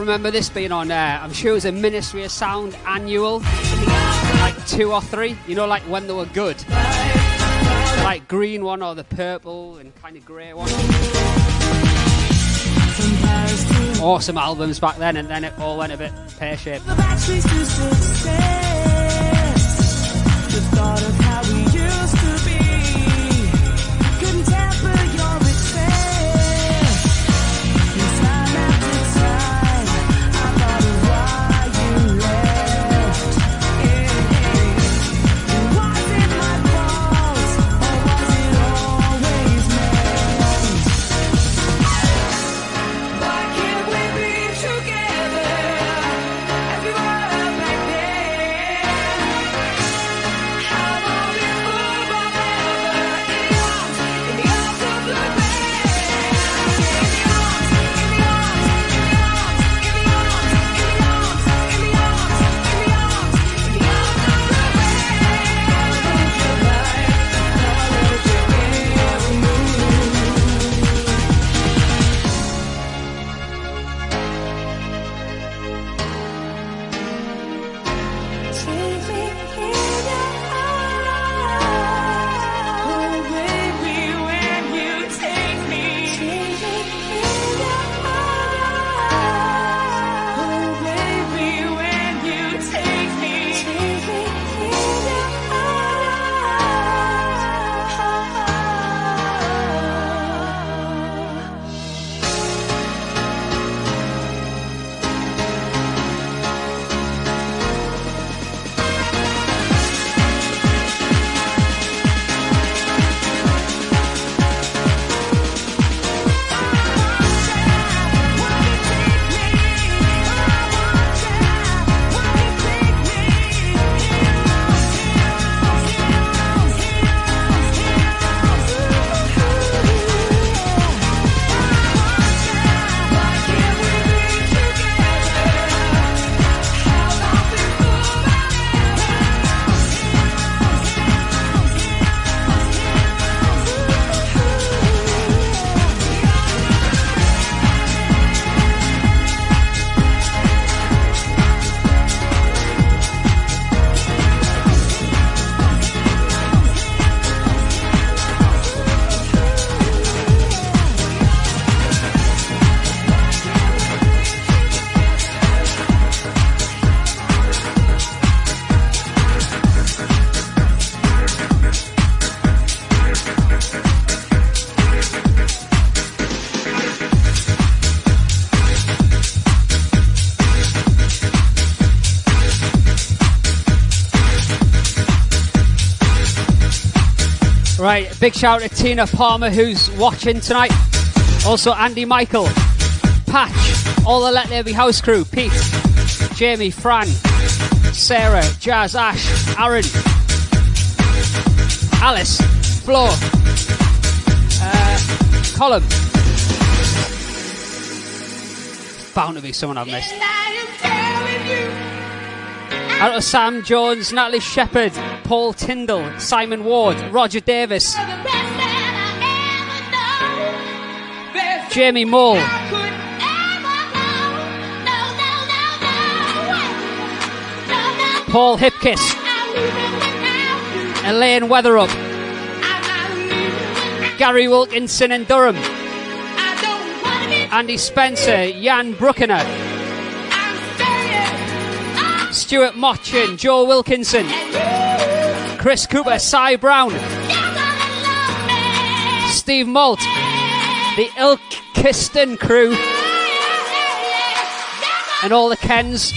remember this being on there. I'm sure it was a Ministry of Sound annual, like two or three. You know, like when they were good, like green one or the purple and kind of grey one. Awesome albums back then, and then it all went a bit pear shaped. Big shout out to Tina Palmer who's watching tonight. Also Andy Michael, Patch, all the Let There Be House crew, Pete, Jamie, Fran, Sarah, Jazz, Ash, Aaron, Alice, Flo, uh, Colin. Bound to be someone I've missed. Out of Sam Jones, Natalie Shepherd, Paul Tyndall, Simon Ward, Roger Davis, Jamie Mull, Paul Hipkiss, Elaine Weatherup, Gary Wilkinson in Durham, Andy Spencer, Jan Bruckner, Stuart Mochin, Joe Wilkinson, Chris Cooper, Cy Brown, Steve Malt, the Ilkeston crew, and all the Kens.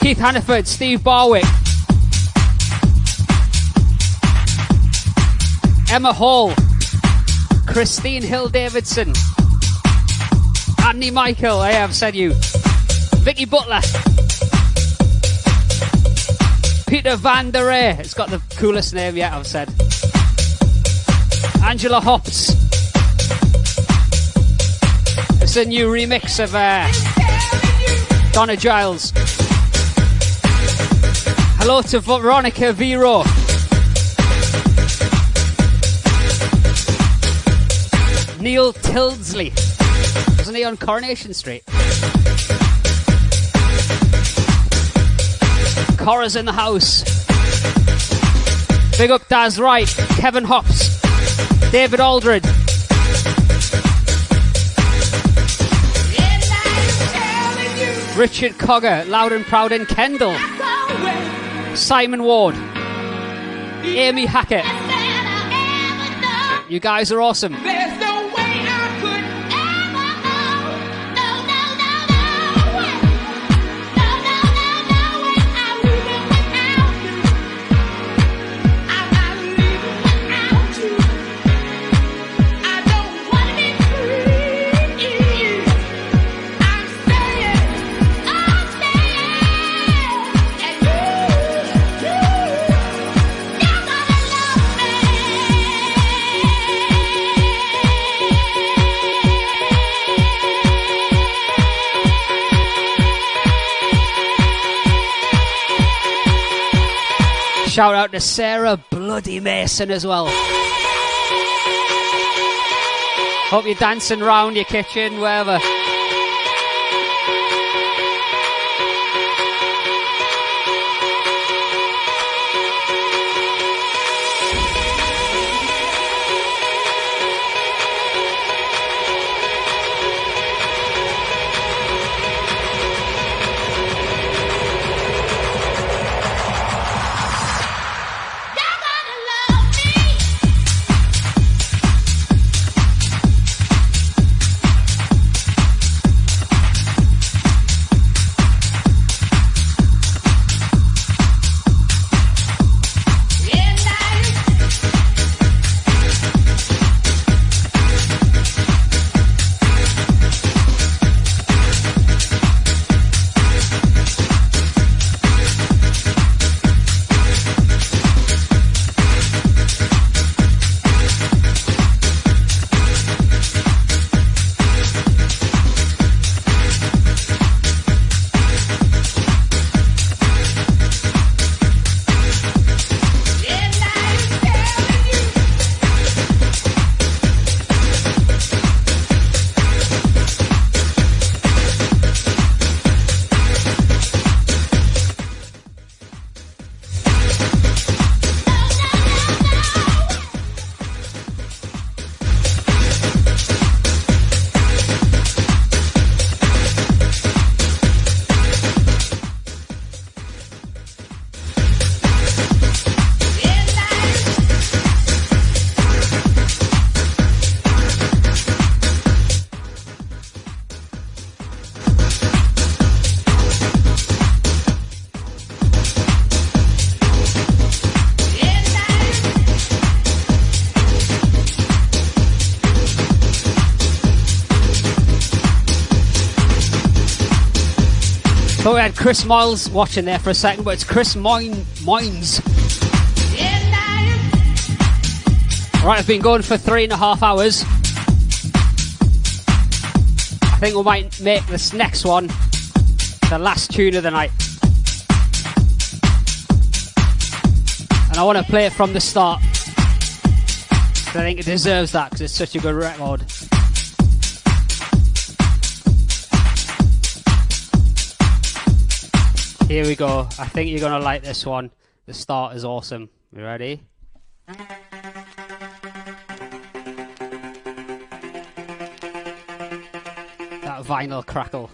Keith Hannaford, Steve Barwick, Emma Hall, Christine Hill Davidson, Andy Michael, I have said you. Vicky Butler, Peter Van Der Ray, it's got the coolest name yet, I've said. Angela Hops. It's a new remix of uh, Donna Giles. Hello to Veronica Vero. Neil Tildesley. Wasn't he on Coronation Street? Cora's in the house. Big up Daz Wright, Kevin Hops, David Aldred. Richard Cogger, Loud and Proud in Kendal. Simon Ward. Amy Hackett. You guys are awesome. Shout out to Sarah Bloody Mason as well. Hope you're dancing around your kitchen, wherever. Chris Miles watching there for a second, but it's Chris Moyne Moynes. Right, I've been going for three and a half hours. I think we might make this next one the last tune of the night. And I want to play it from the start. I think it deserves that because it's such a good record. Here we go. I think you're going to like this one. The start is awesome. You ready? That vinyl crackle.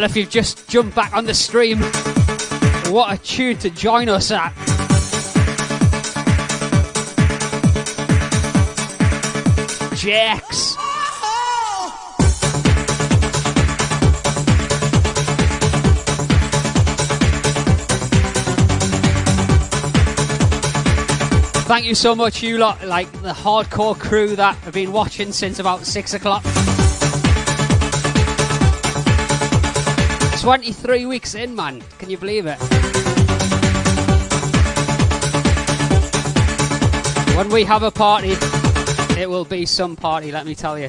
Well, if you've just jumped back on the stream, what a tune to join us at. Jax. Thank you so much, you lot, like the hardcore crew that have been watching since about six o'clock. 23 weeks in, man. Can you believe it? When we have a party, it will be some party, let me tell you.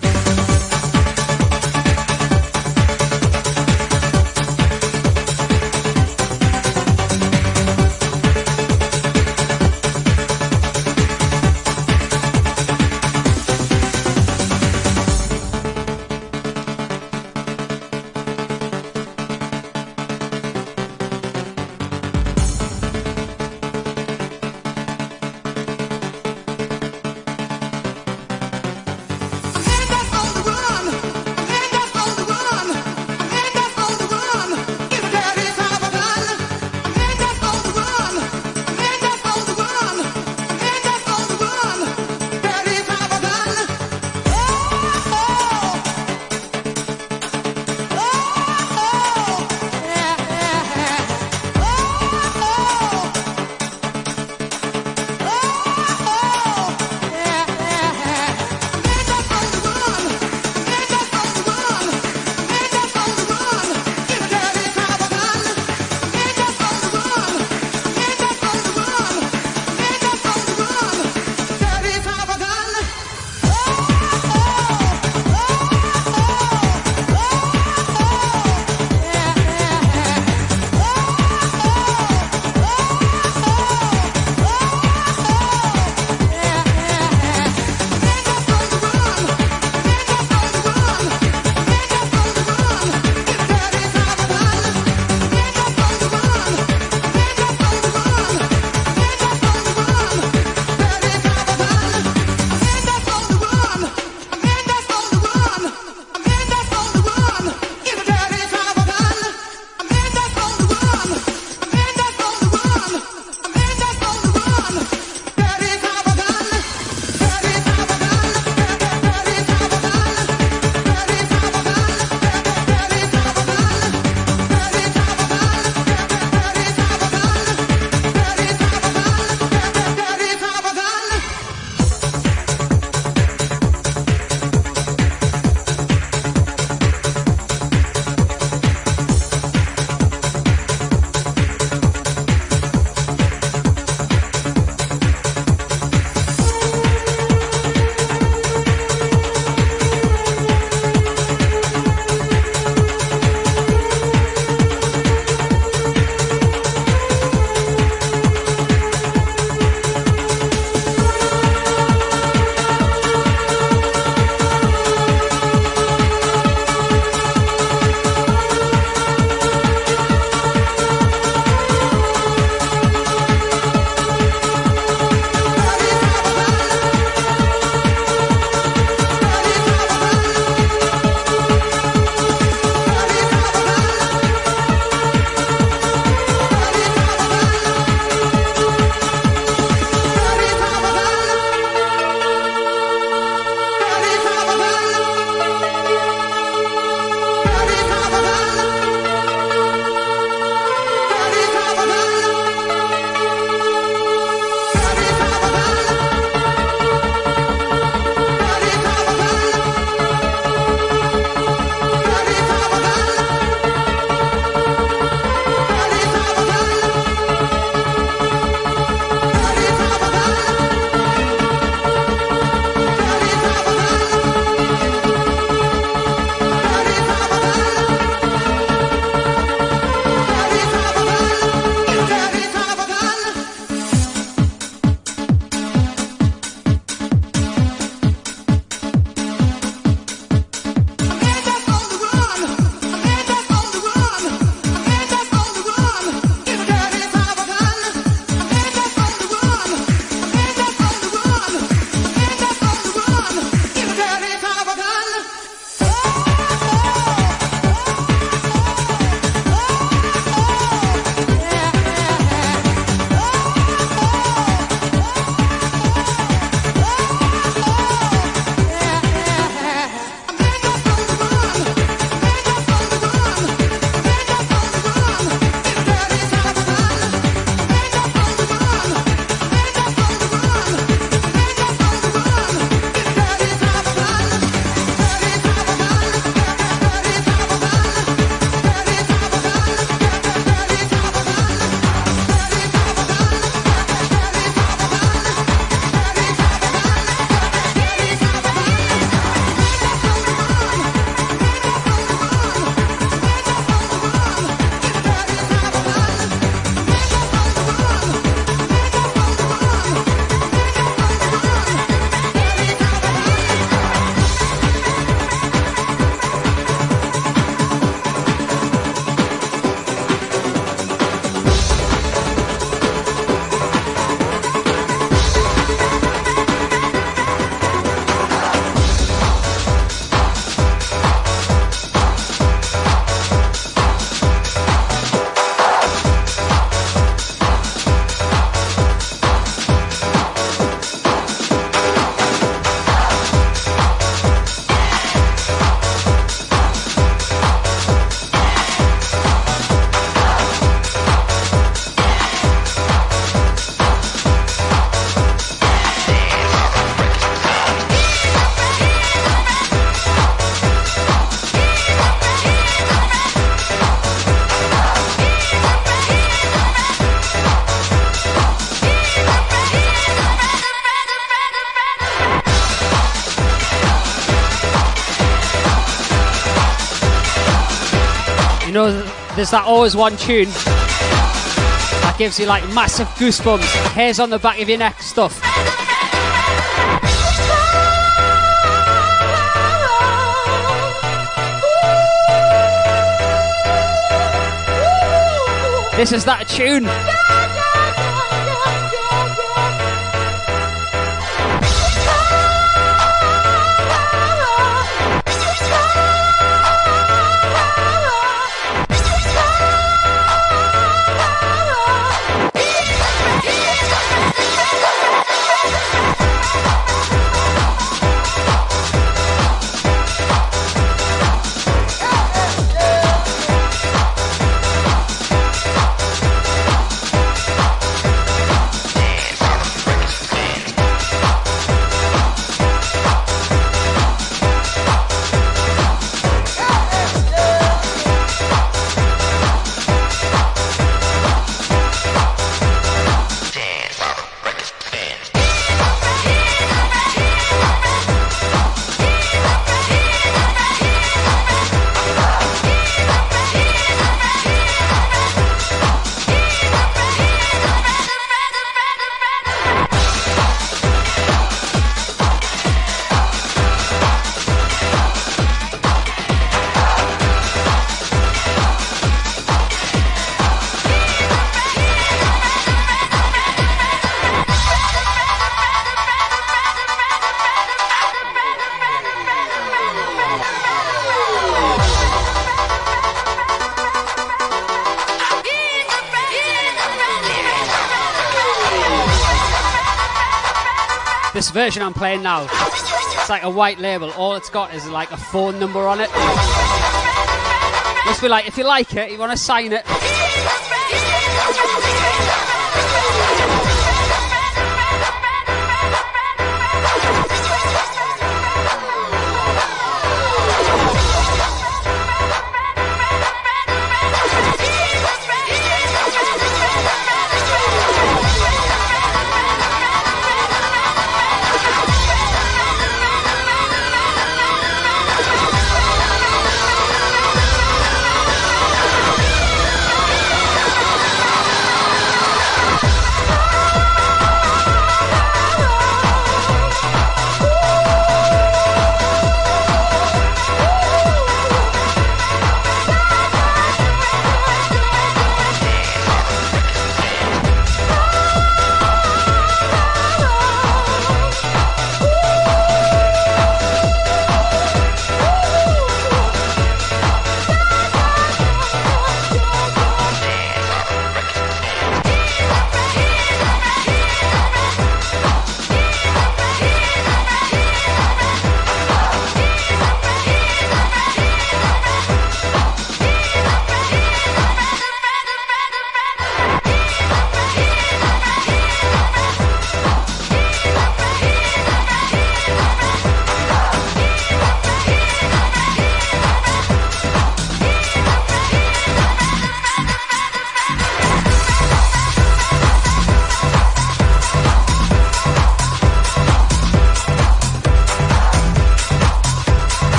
There's that always one tune that gives you like massive goosebumps, hairs on the back of your neck stuff. This is that tune. Version I'm playing now, it's like a white label. All it's got is like a phone number on it. Must be like, if you like it, you want to sign it.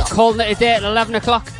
Up. calling it a day at 11 o'clock?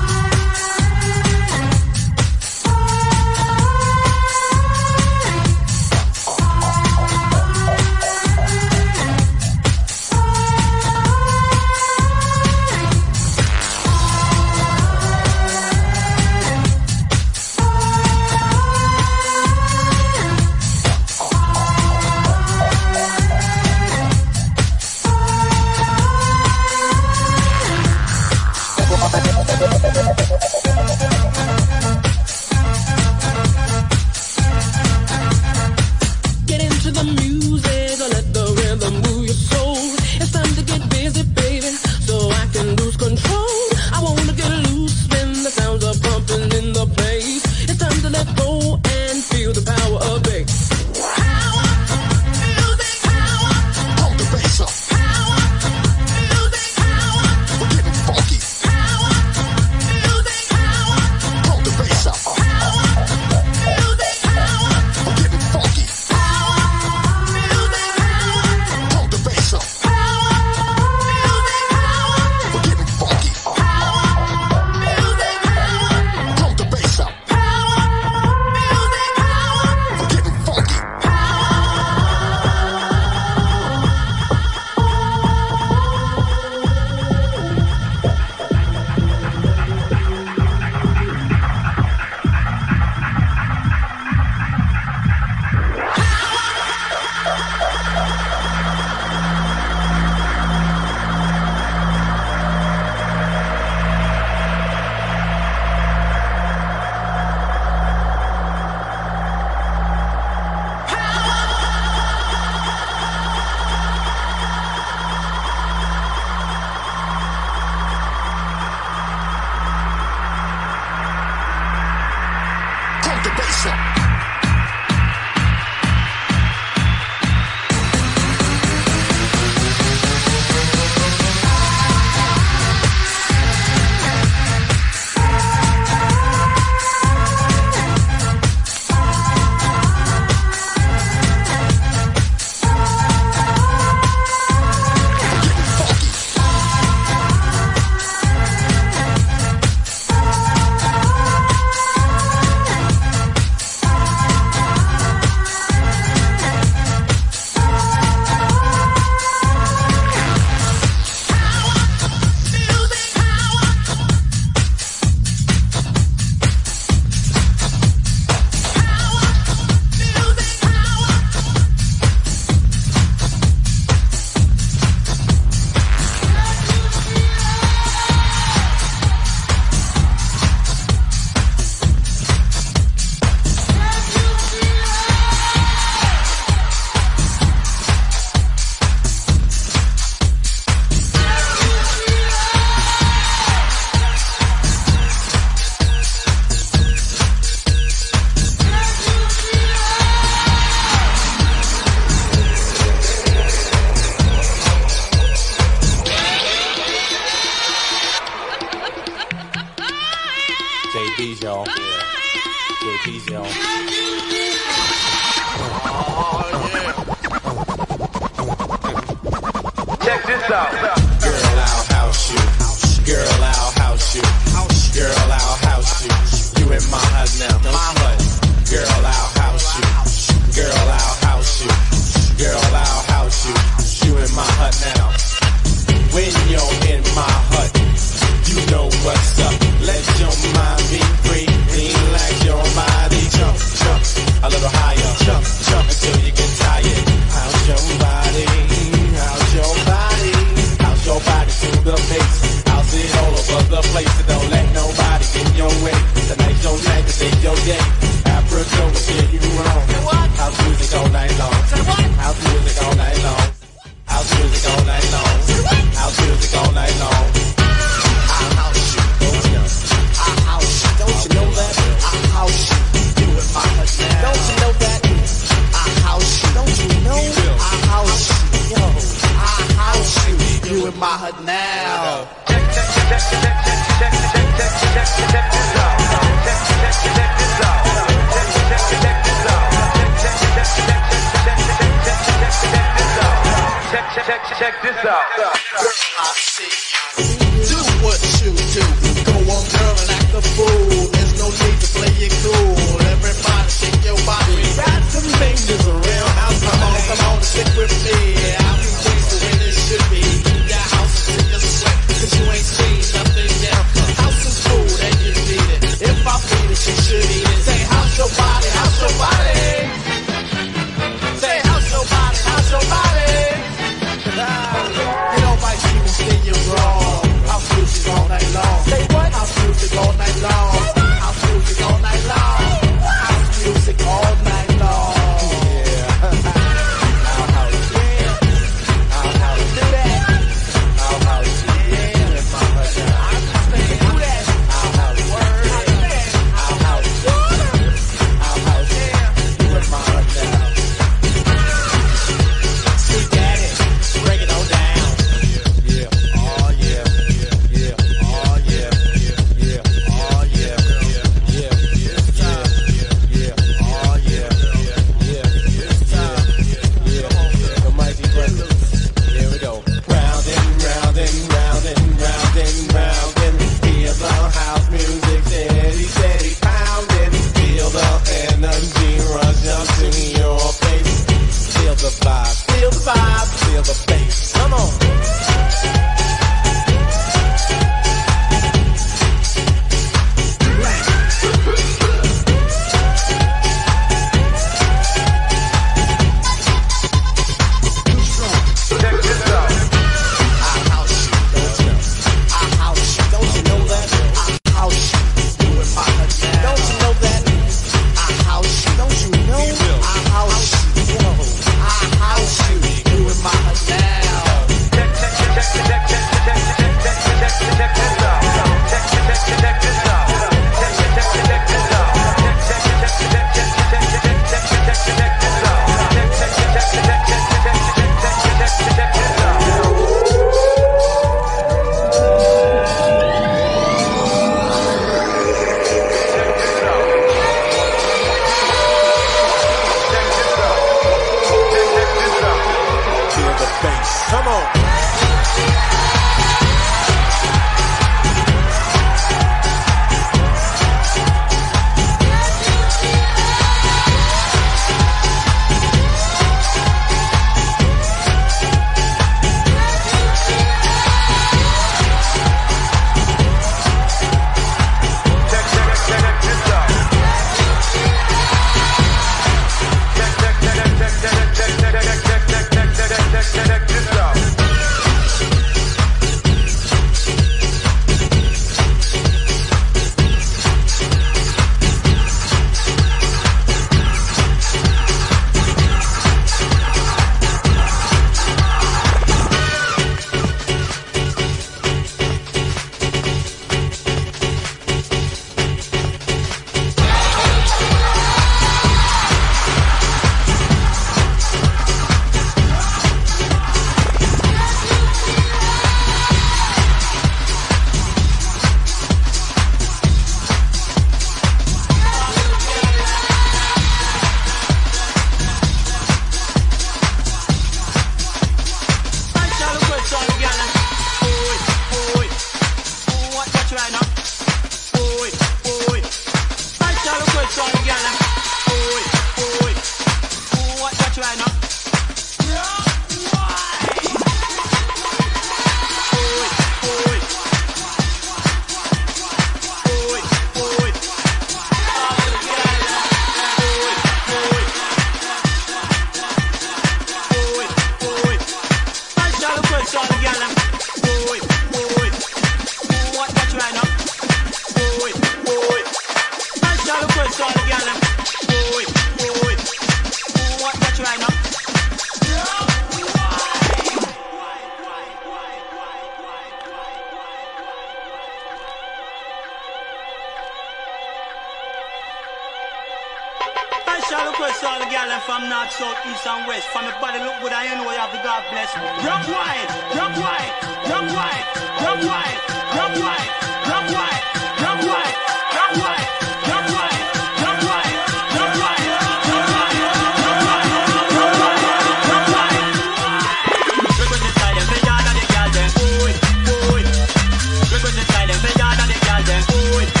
boy.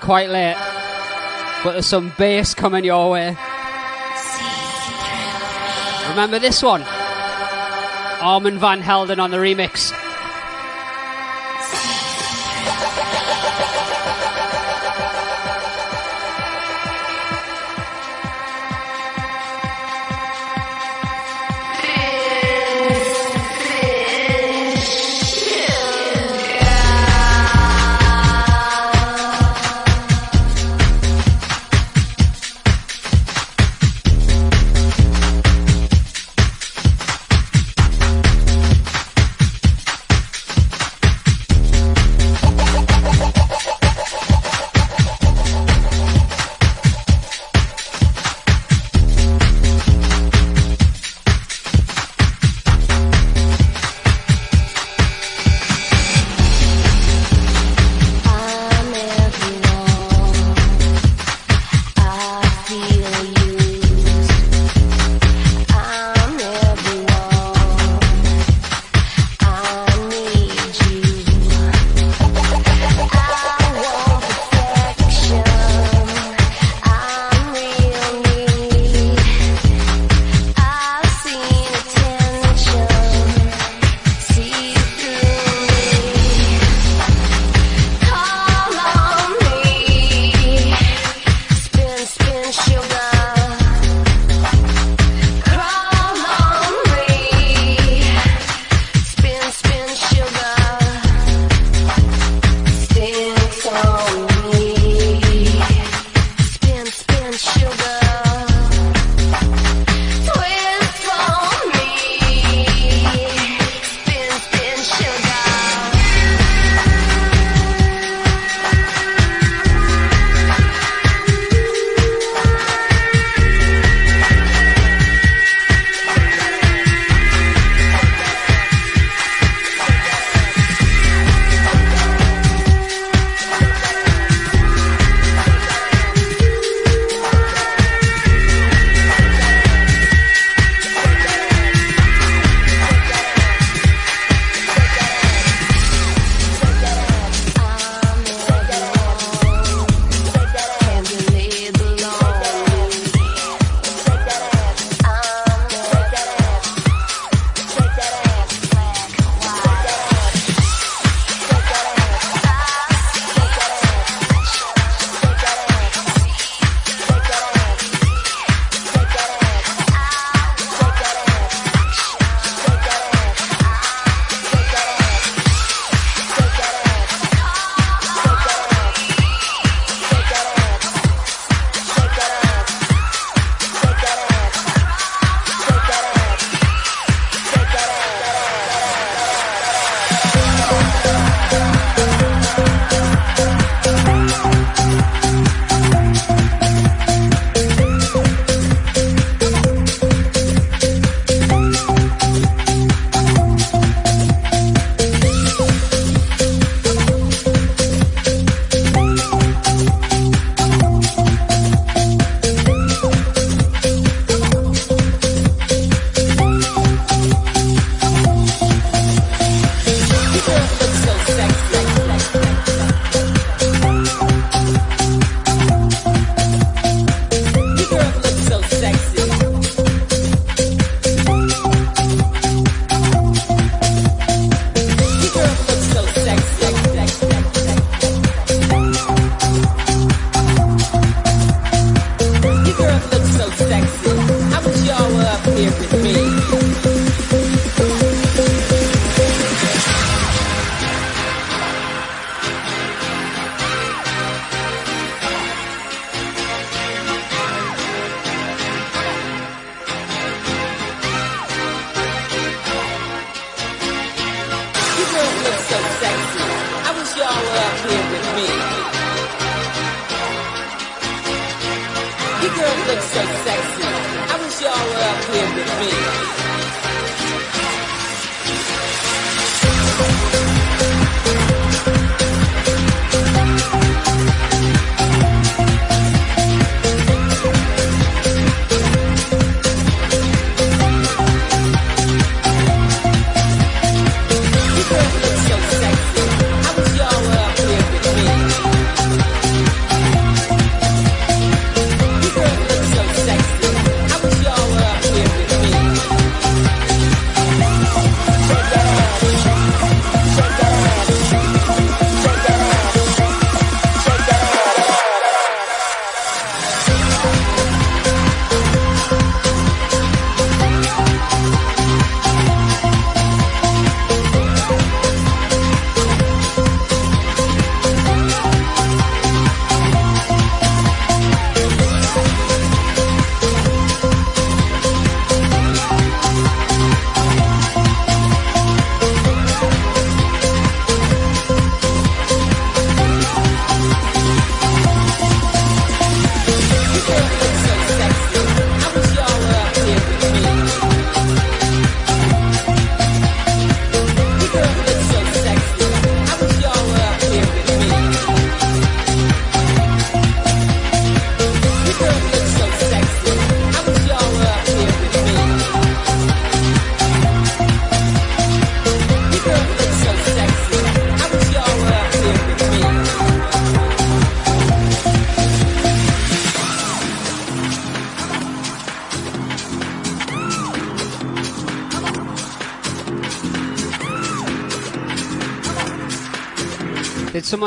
quite late, but there's some bass coming your way. Remember this one? Armand Van Helden on the remix.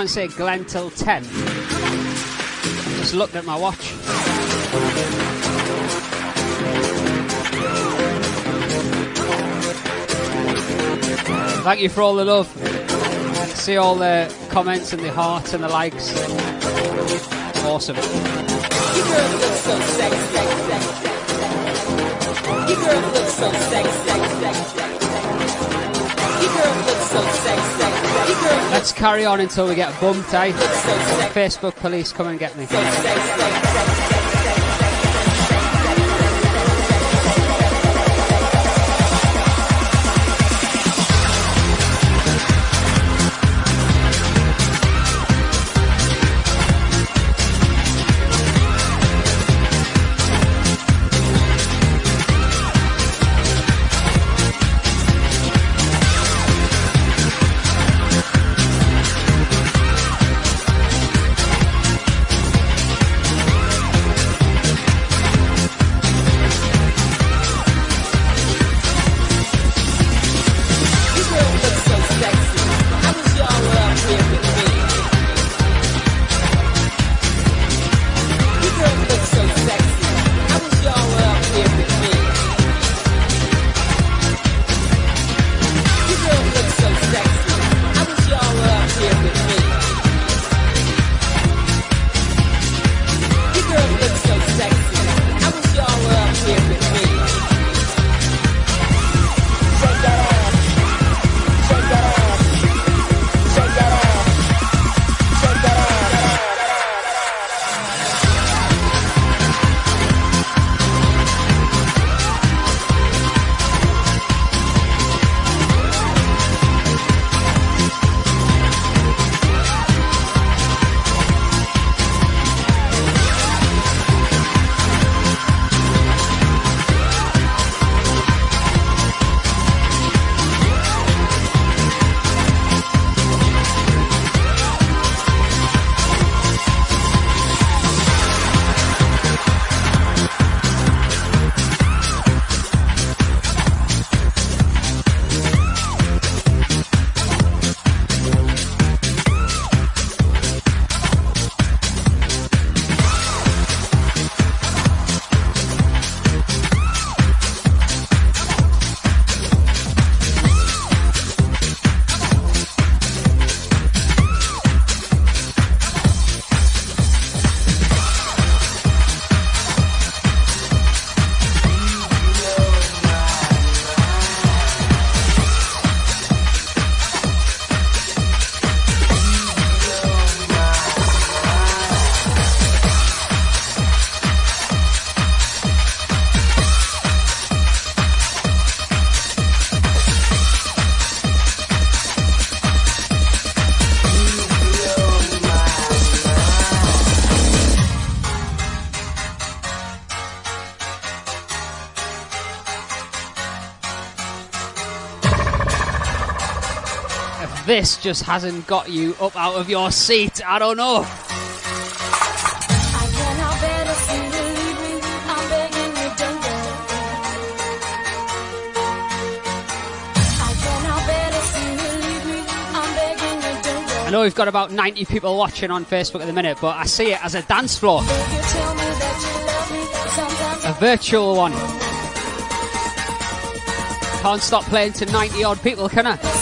Someone say Glen till 10? Just looked at my watch. Thank you for all the love. See all the comments and the hearts and the likes. Awesome. Your so sexy. Your girl looks so sexy. Your girl looks so sexy. Your girl Let's carry on until we get bumped, eh? Facebook police, come and get me. This just hasn't got you up out of your seat, I don't know. I cannot bear to see you leave me. I'm begging you, don't go. I cannot bear to see you leave me. I'm begging you, don't go. I know we've got about 90 people watching on Facebook at the minute, but I see it as a dance floor, Beg you, tell me that you love me. Sometimes a virtual one. Can't stop playing to 90 odd people, can I?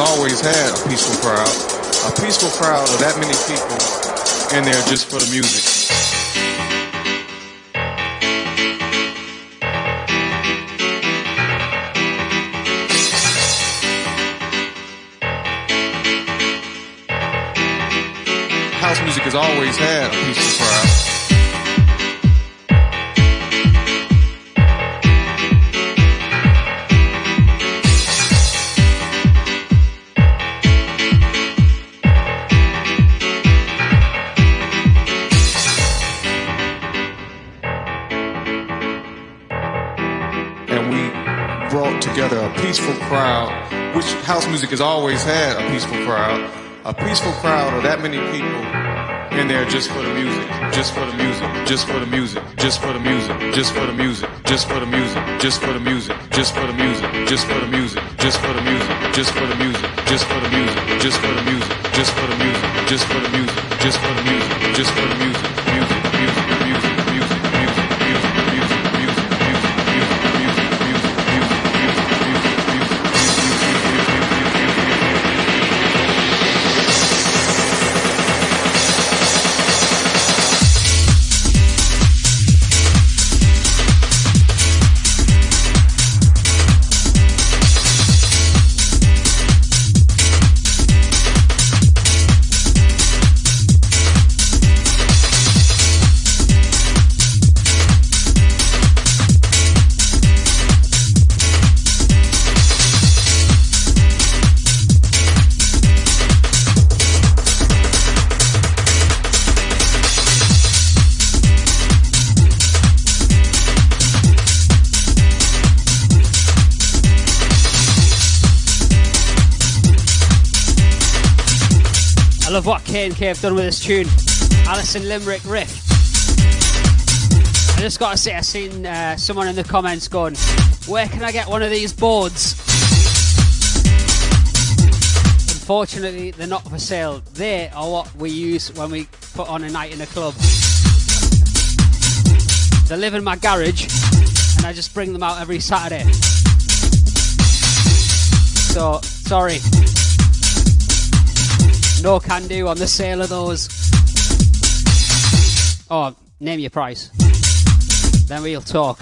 Always had in there just for the music, just for the music, just for the music, just for the music, just for the music, just for the music, just for the music, just for the music, just for the music, just for the music, just for the music, just for the music, just for the music, just for the music, just for the music, just for the music, just for the music, music, K have done with this tune. Alison Limerick riff. I just gotta say, I've seen uh, someone in the comments going, Where can I get one of these boards? Unfortunately, they're not for sale. They are what we use when we put on a night in a club. They live in my garage, and I just bring them out every Saturday. So, sorry. No can do on the sale of those. Oh, name your price. Then we'll talk.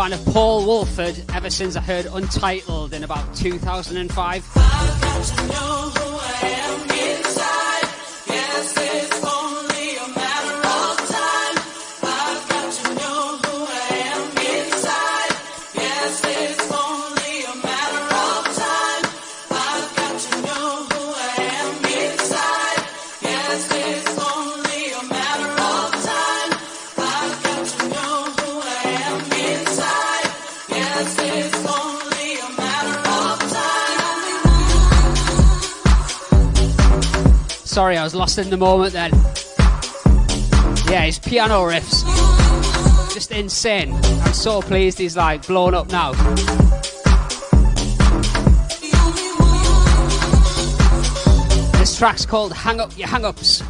Fan of Paul Woolford ever since I heard Untitled in about 2005. Sorry, I was lost in the moment then. Yeah, his piano riffs. Just insane. I'm so pleased he's like blown up now. This track's called Hang Up Your Hang Ups.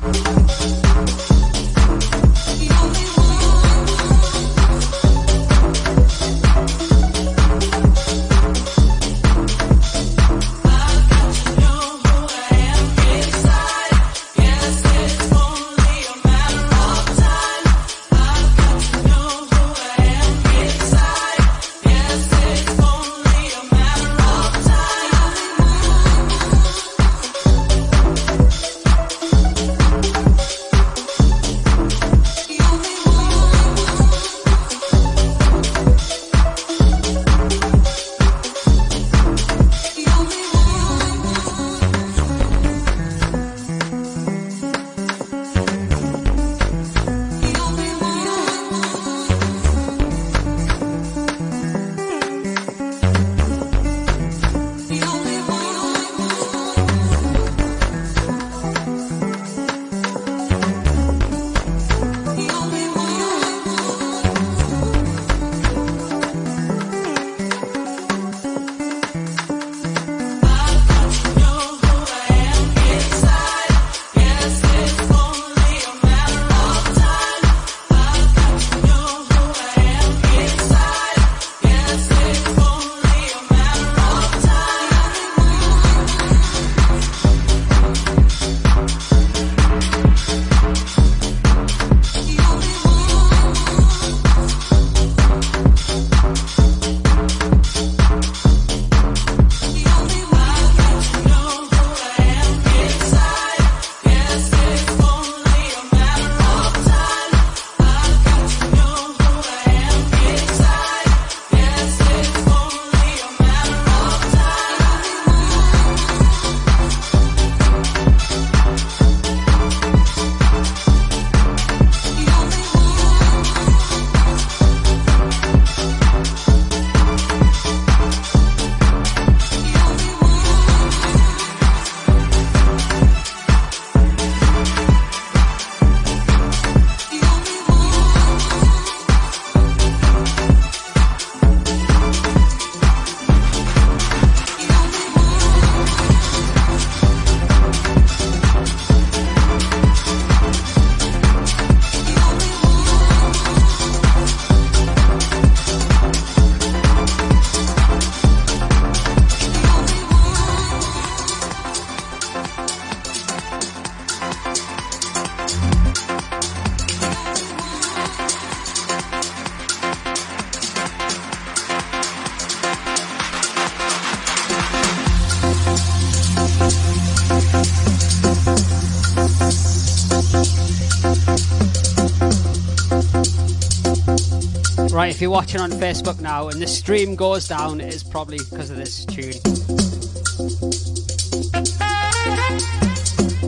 If you're watching on Facebook now and the stream goes down, it is probably because of this tune.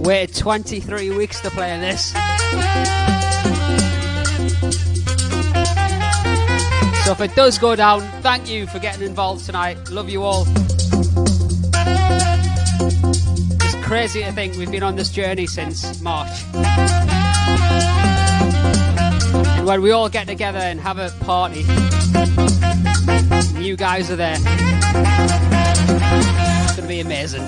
Waited 23 weeks to play this. So if it does go down, thank you for getting involved tonight. Love you all. It's crazy to think we've been on this journey since March. When we all get together and have a party, you guys are there. It's going to be amazing.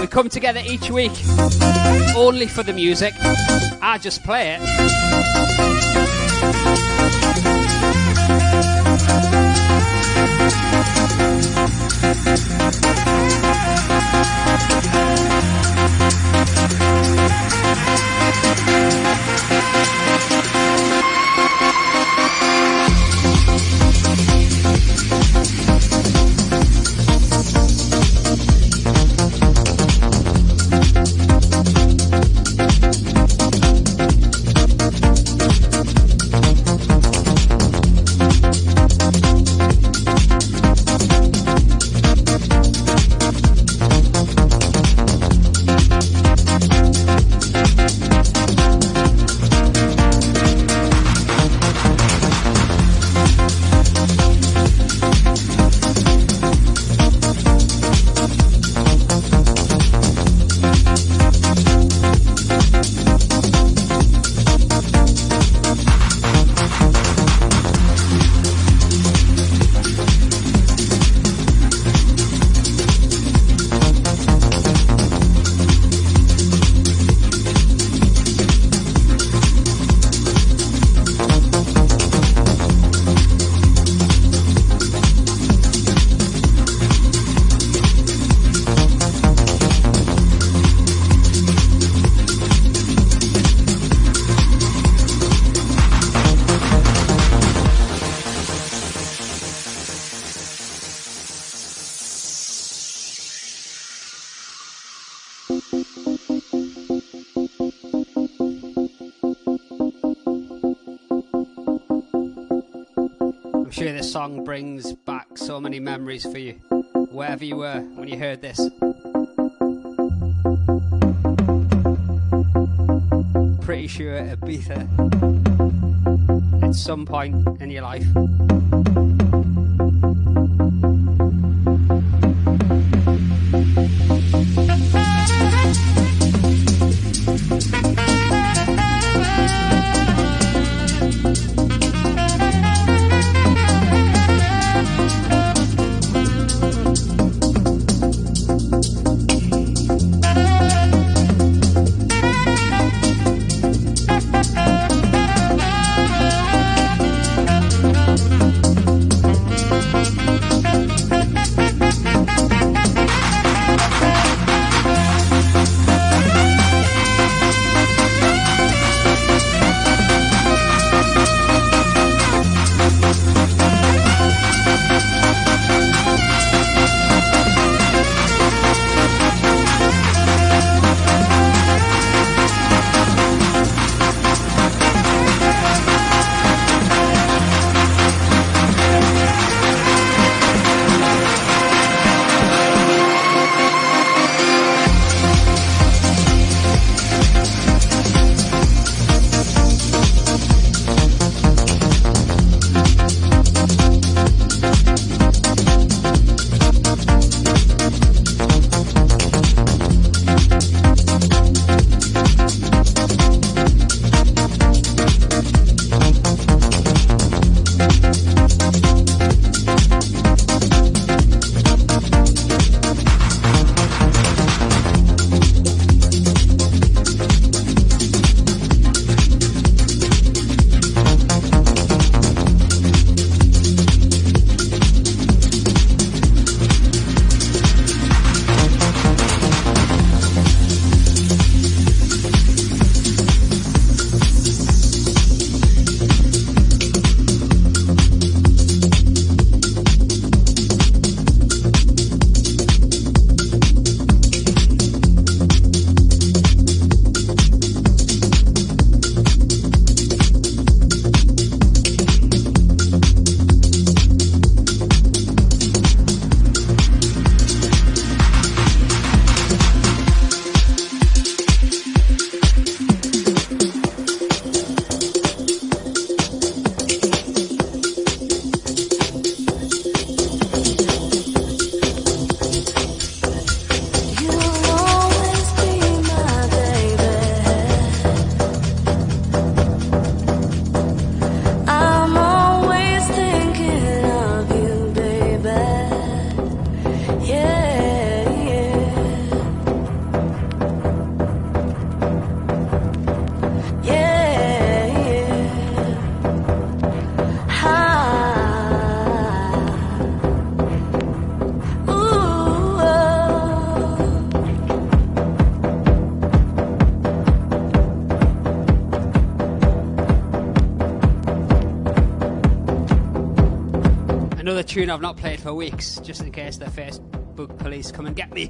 We come together each week only for the music. I just play it. Thank you. Brings back so many memories for you, wherever you were when you heard this. Pretty sure Ibiza at some point in your life. Another tune I've not played for weeks, just in case the Facebook police come and get me.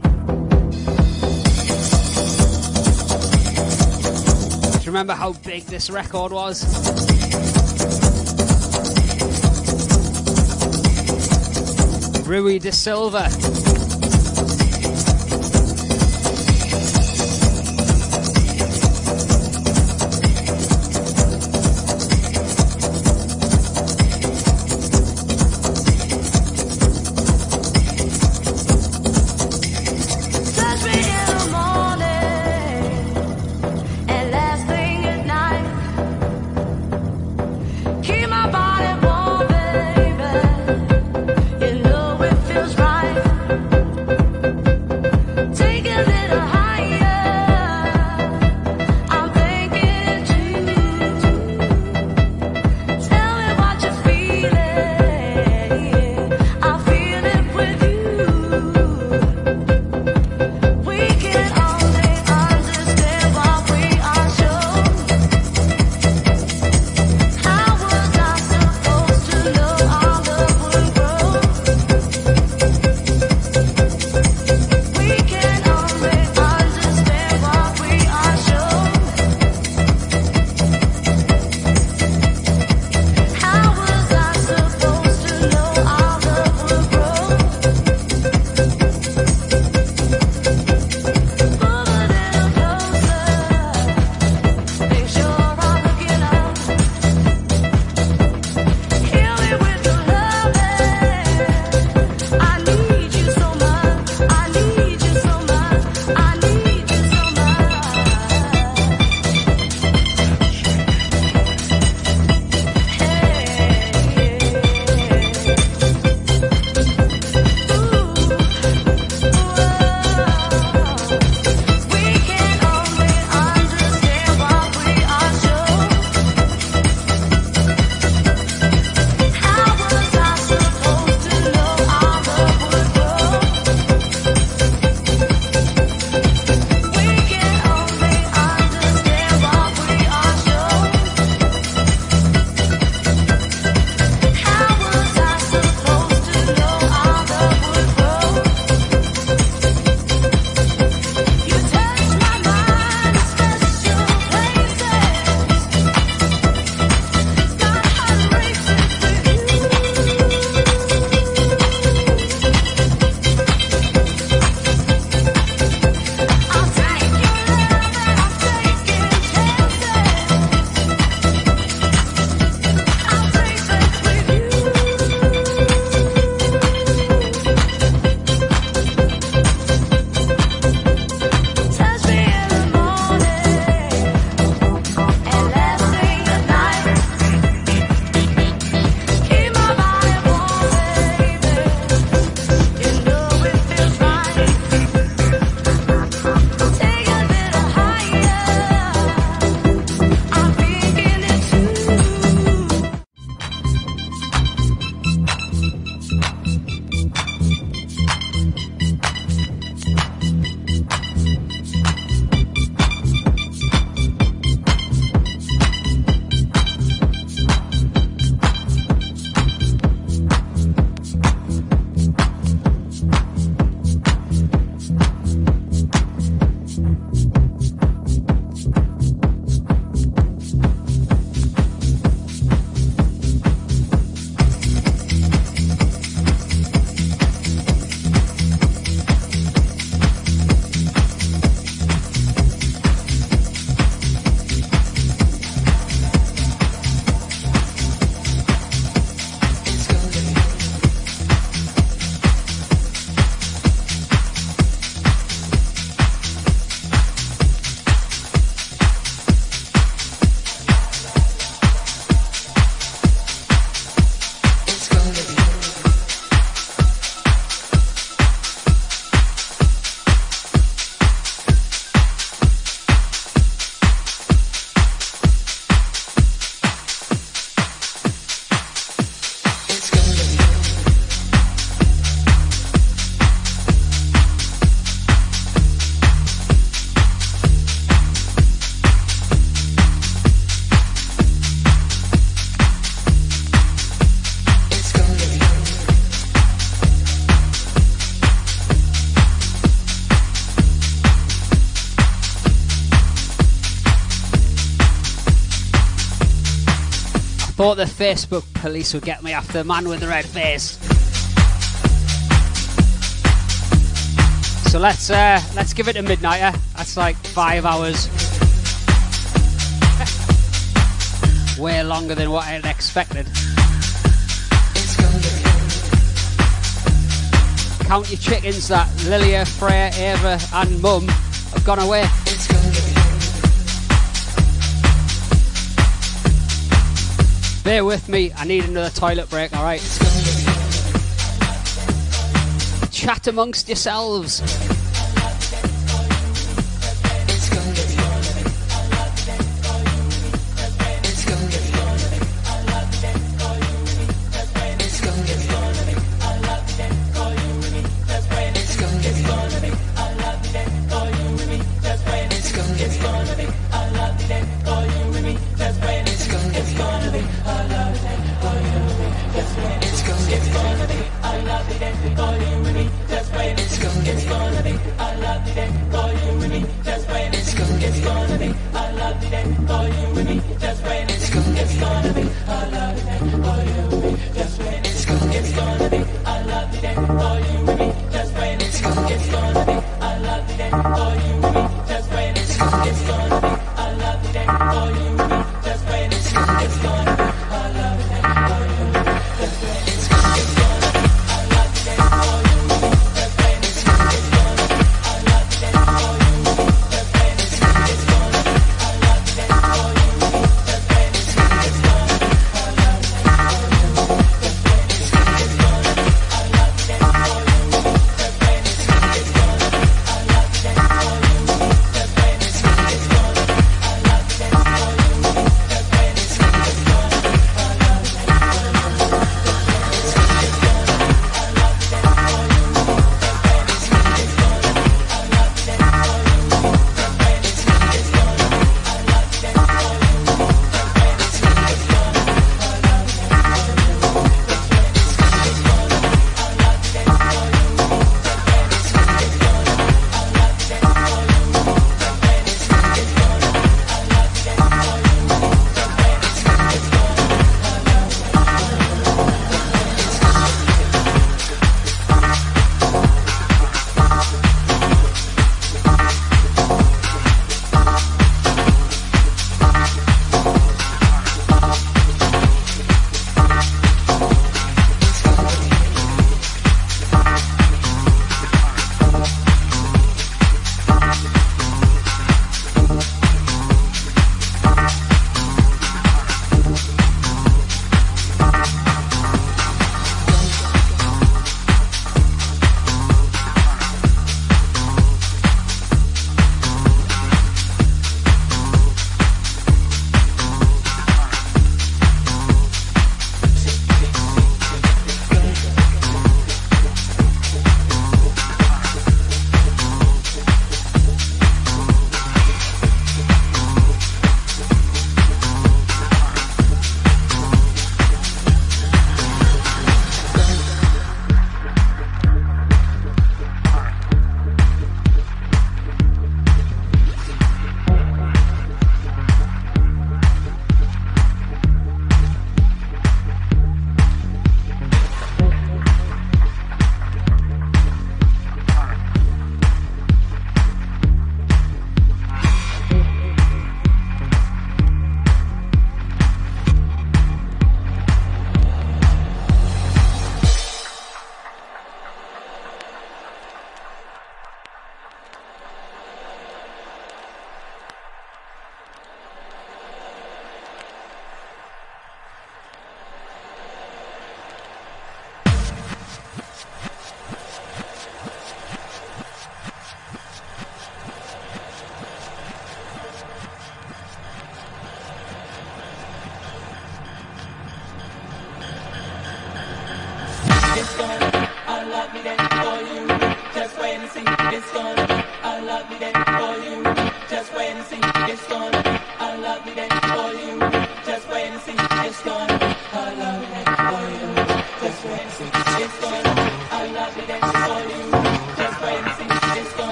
Remember how big this record was? Rui da Silva. Thought the Facebook police would get me after the man with the red face. So let's uh, let's give it a midnighter. That's like five hours. Way longer than what I had expected. Count your chickens that Lilia, Freya, Ava, and Mum have gone away. Bear with me, I need another toilet break, alright? Chat amongst yourselves.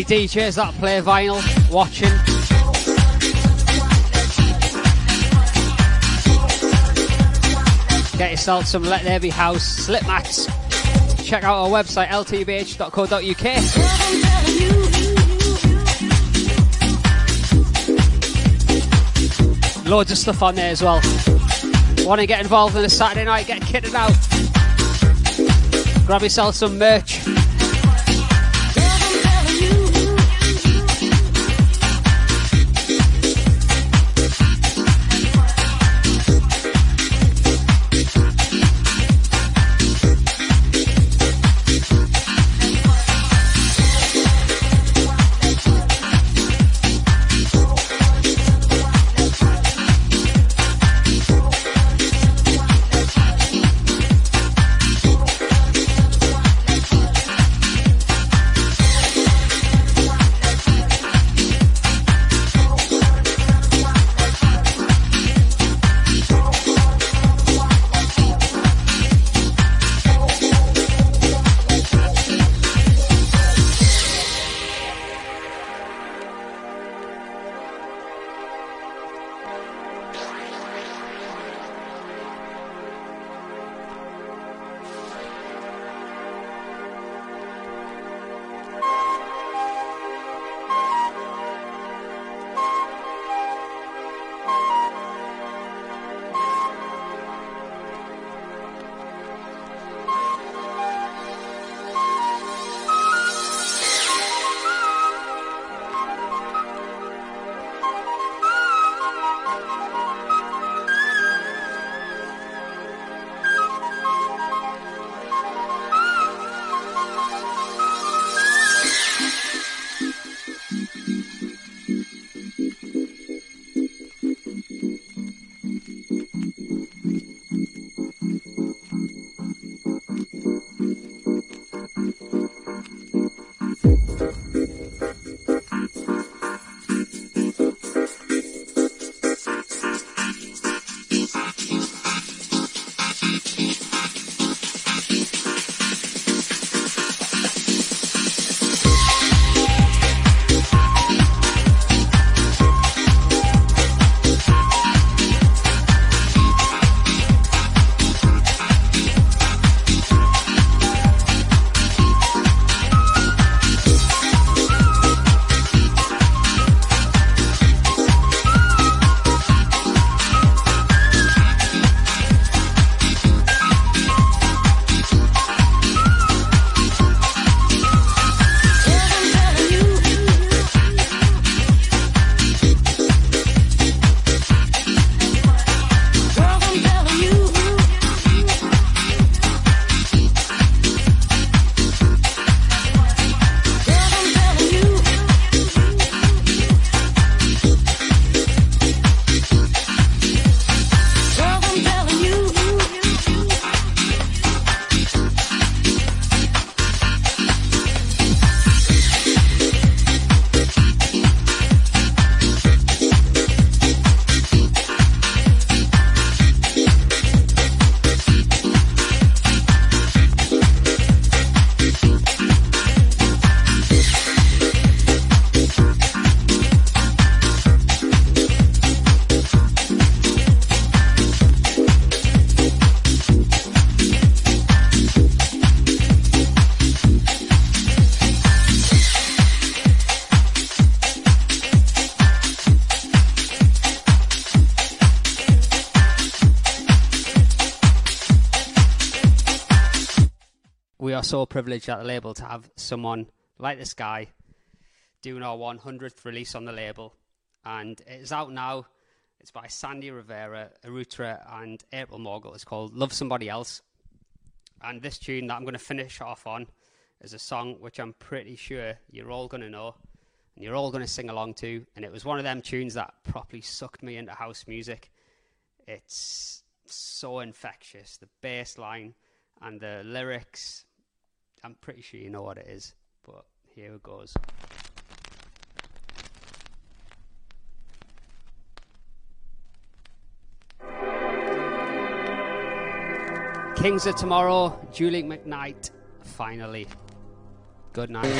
Any DJs that play vinyl watching? Get yourself some Let There Be House slip mats. Check out our website ltbh.co.uk. Loads of stuff on there as well. Want to get involved in a Saturday night? Get kitted out. Grab yourself some merch. So privileged at the label to have someone like this guy doing our 100th release on the label. And it is out now. It's by Sandy Rivera, Arutra, and April Morgul. It's called Love Somebody Else. And this tune that I'm going to finish off on is a song which I'm pretty sure you're all going to know and you're all going to sing along to. And it was one of them tunes that properly sucked me into house music. It's so infectious. The bass line and the lyrics, I'm pretty sure you know what it is. But here it goes. Kings of Tomorrow, Julie McKnight, finally. Good night.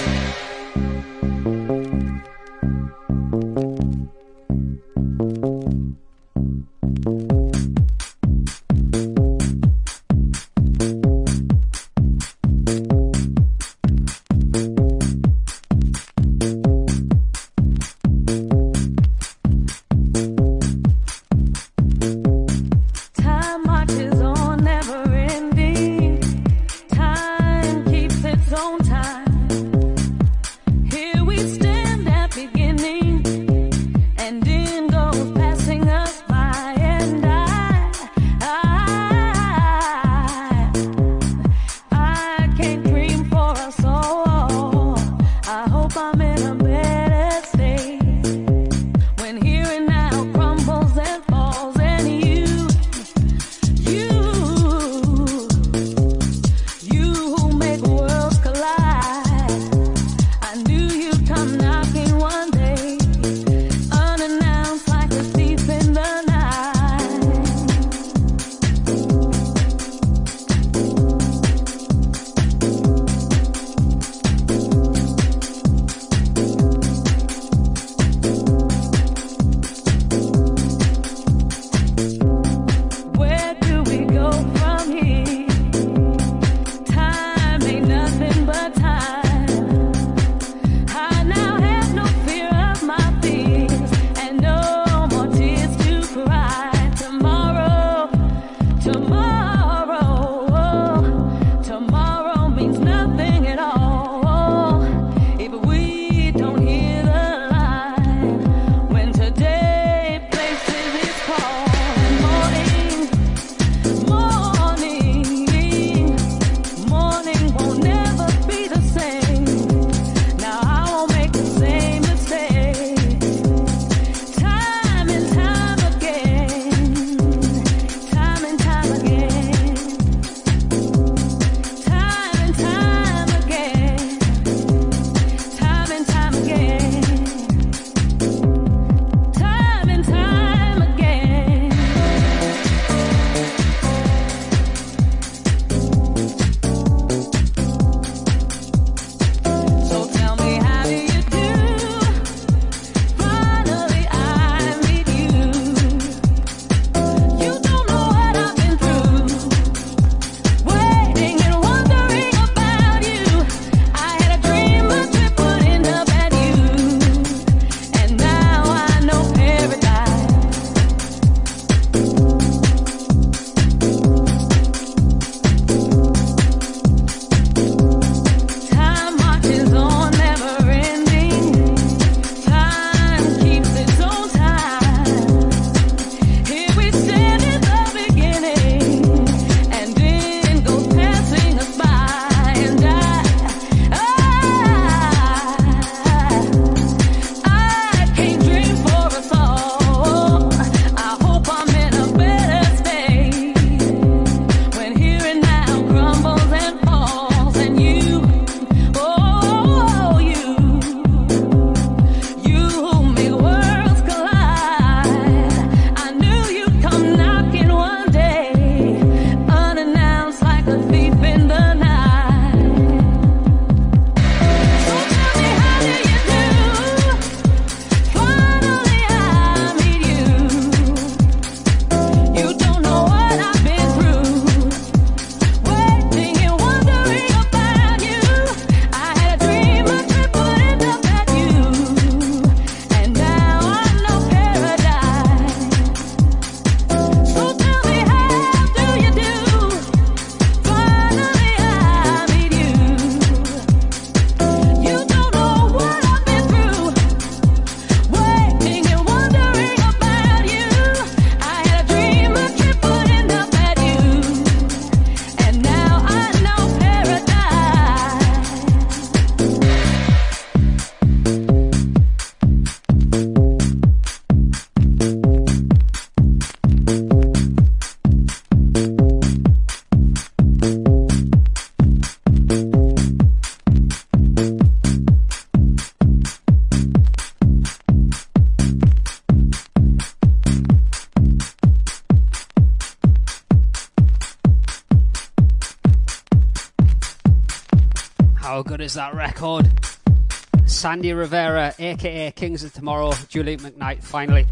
Is that record? Sandy Rivera, aka Kings of Tomorrow, Julie McKnight, finally.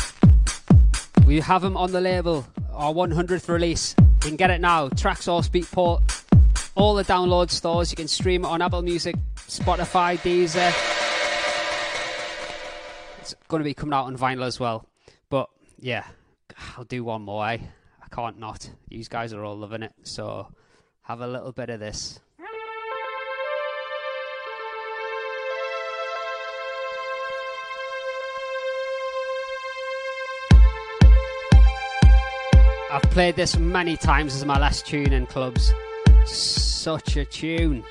We have him on the label, our 100th release. You can get it now, Tracks Traxsource Beatport, all the download stores. You can stream it on Apple Music, Spotify, Deezer. It's going to be coming out on vinyl as well. But yeah, I'll do one more. Eh? I can't not. These guys are all loving it. So have a little bit of this. I've played this many times as my last tune in clubs. Such a tune.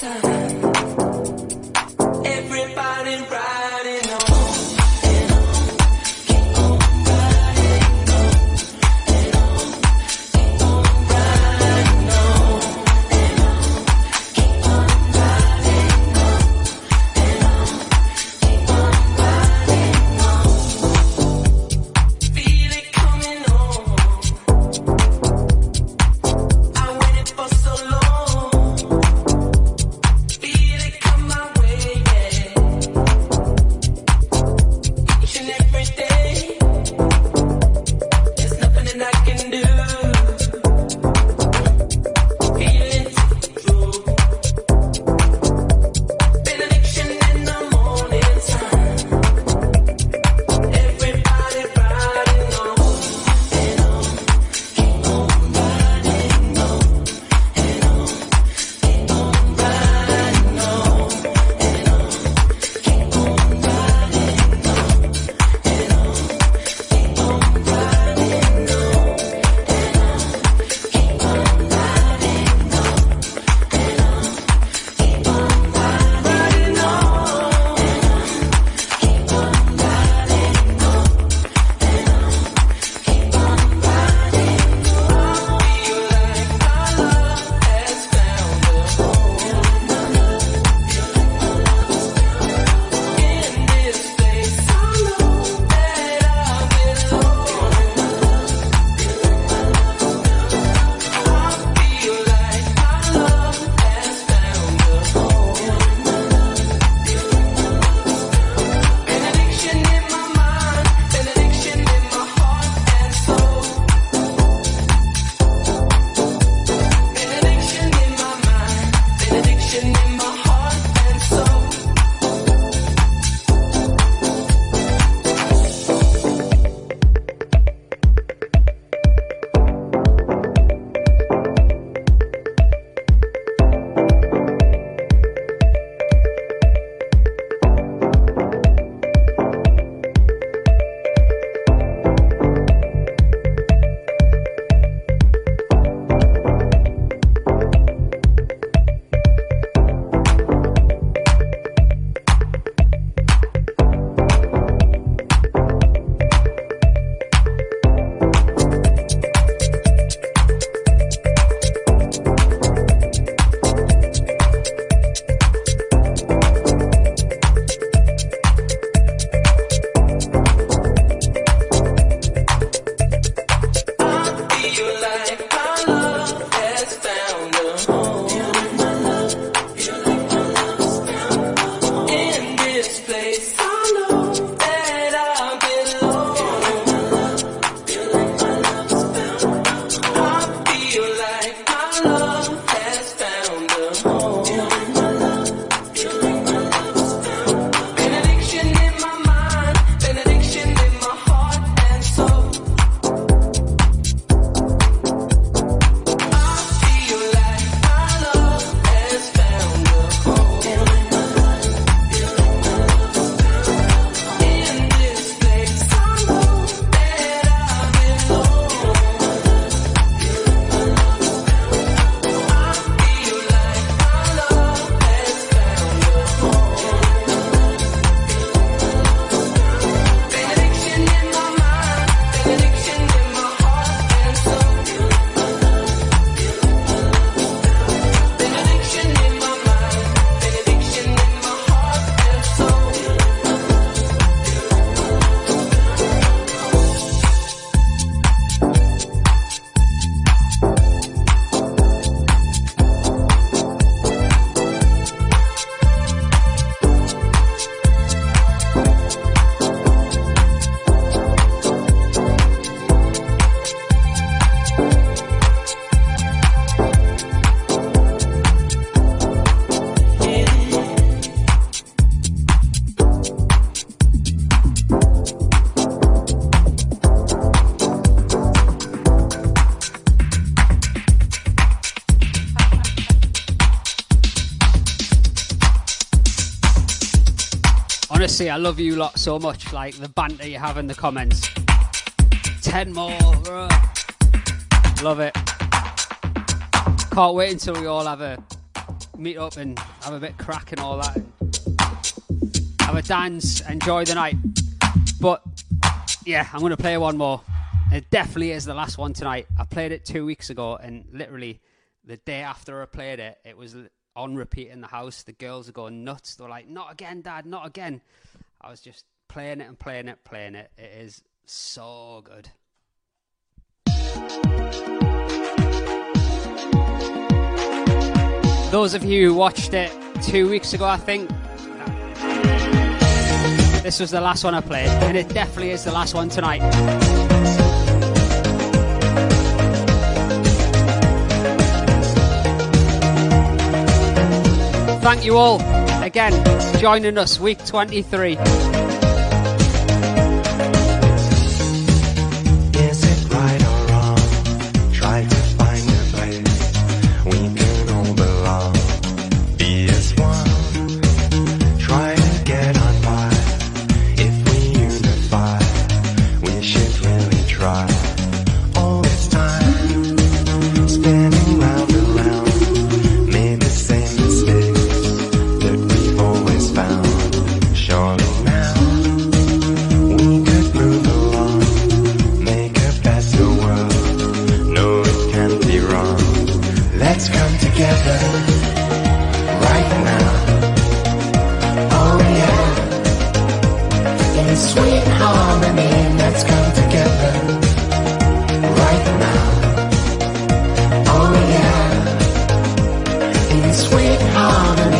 Morning Honestly, I love you lot so much. Like the banter you have in the comments. Ten more. bruh. Love it. Can't wait until we all have a meet up and have a bit crack and all that. Have a dance, enjoy the night. But yeah, I'm to play one more. It definitely is the last one tonight. I played it two weeks ago, and literally the day after I played it, it was on repeat in the house. The girls are going nuts. They're like, "Not again, Dad! Not again!" I was just playing it and playing it, playing it. It is so good. Those of you who watched it two weeks ago, I think, this was the last one I played, and it definitely is the last one tonight. Thank you all again for joining us, week 23. Sweet harmony,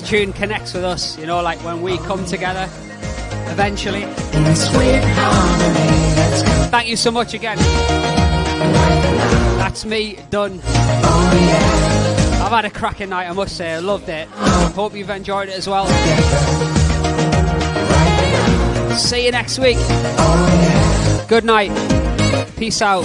this tune connects with us, you know, like when we come together eventually. Thank you so much again. That's me done. I've had a cracking night, I must say. I loved it. Hope you've enjoyed it as well. See you next week. Good night. Peace out.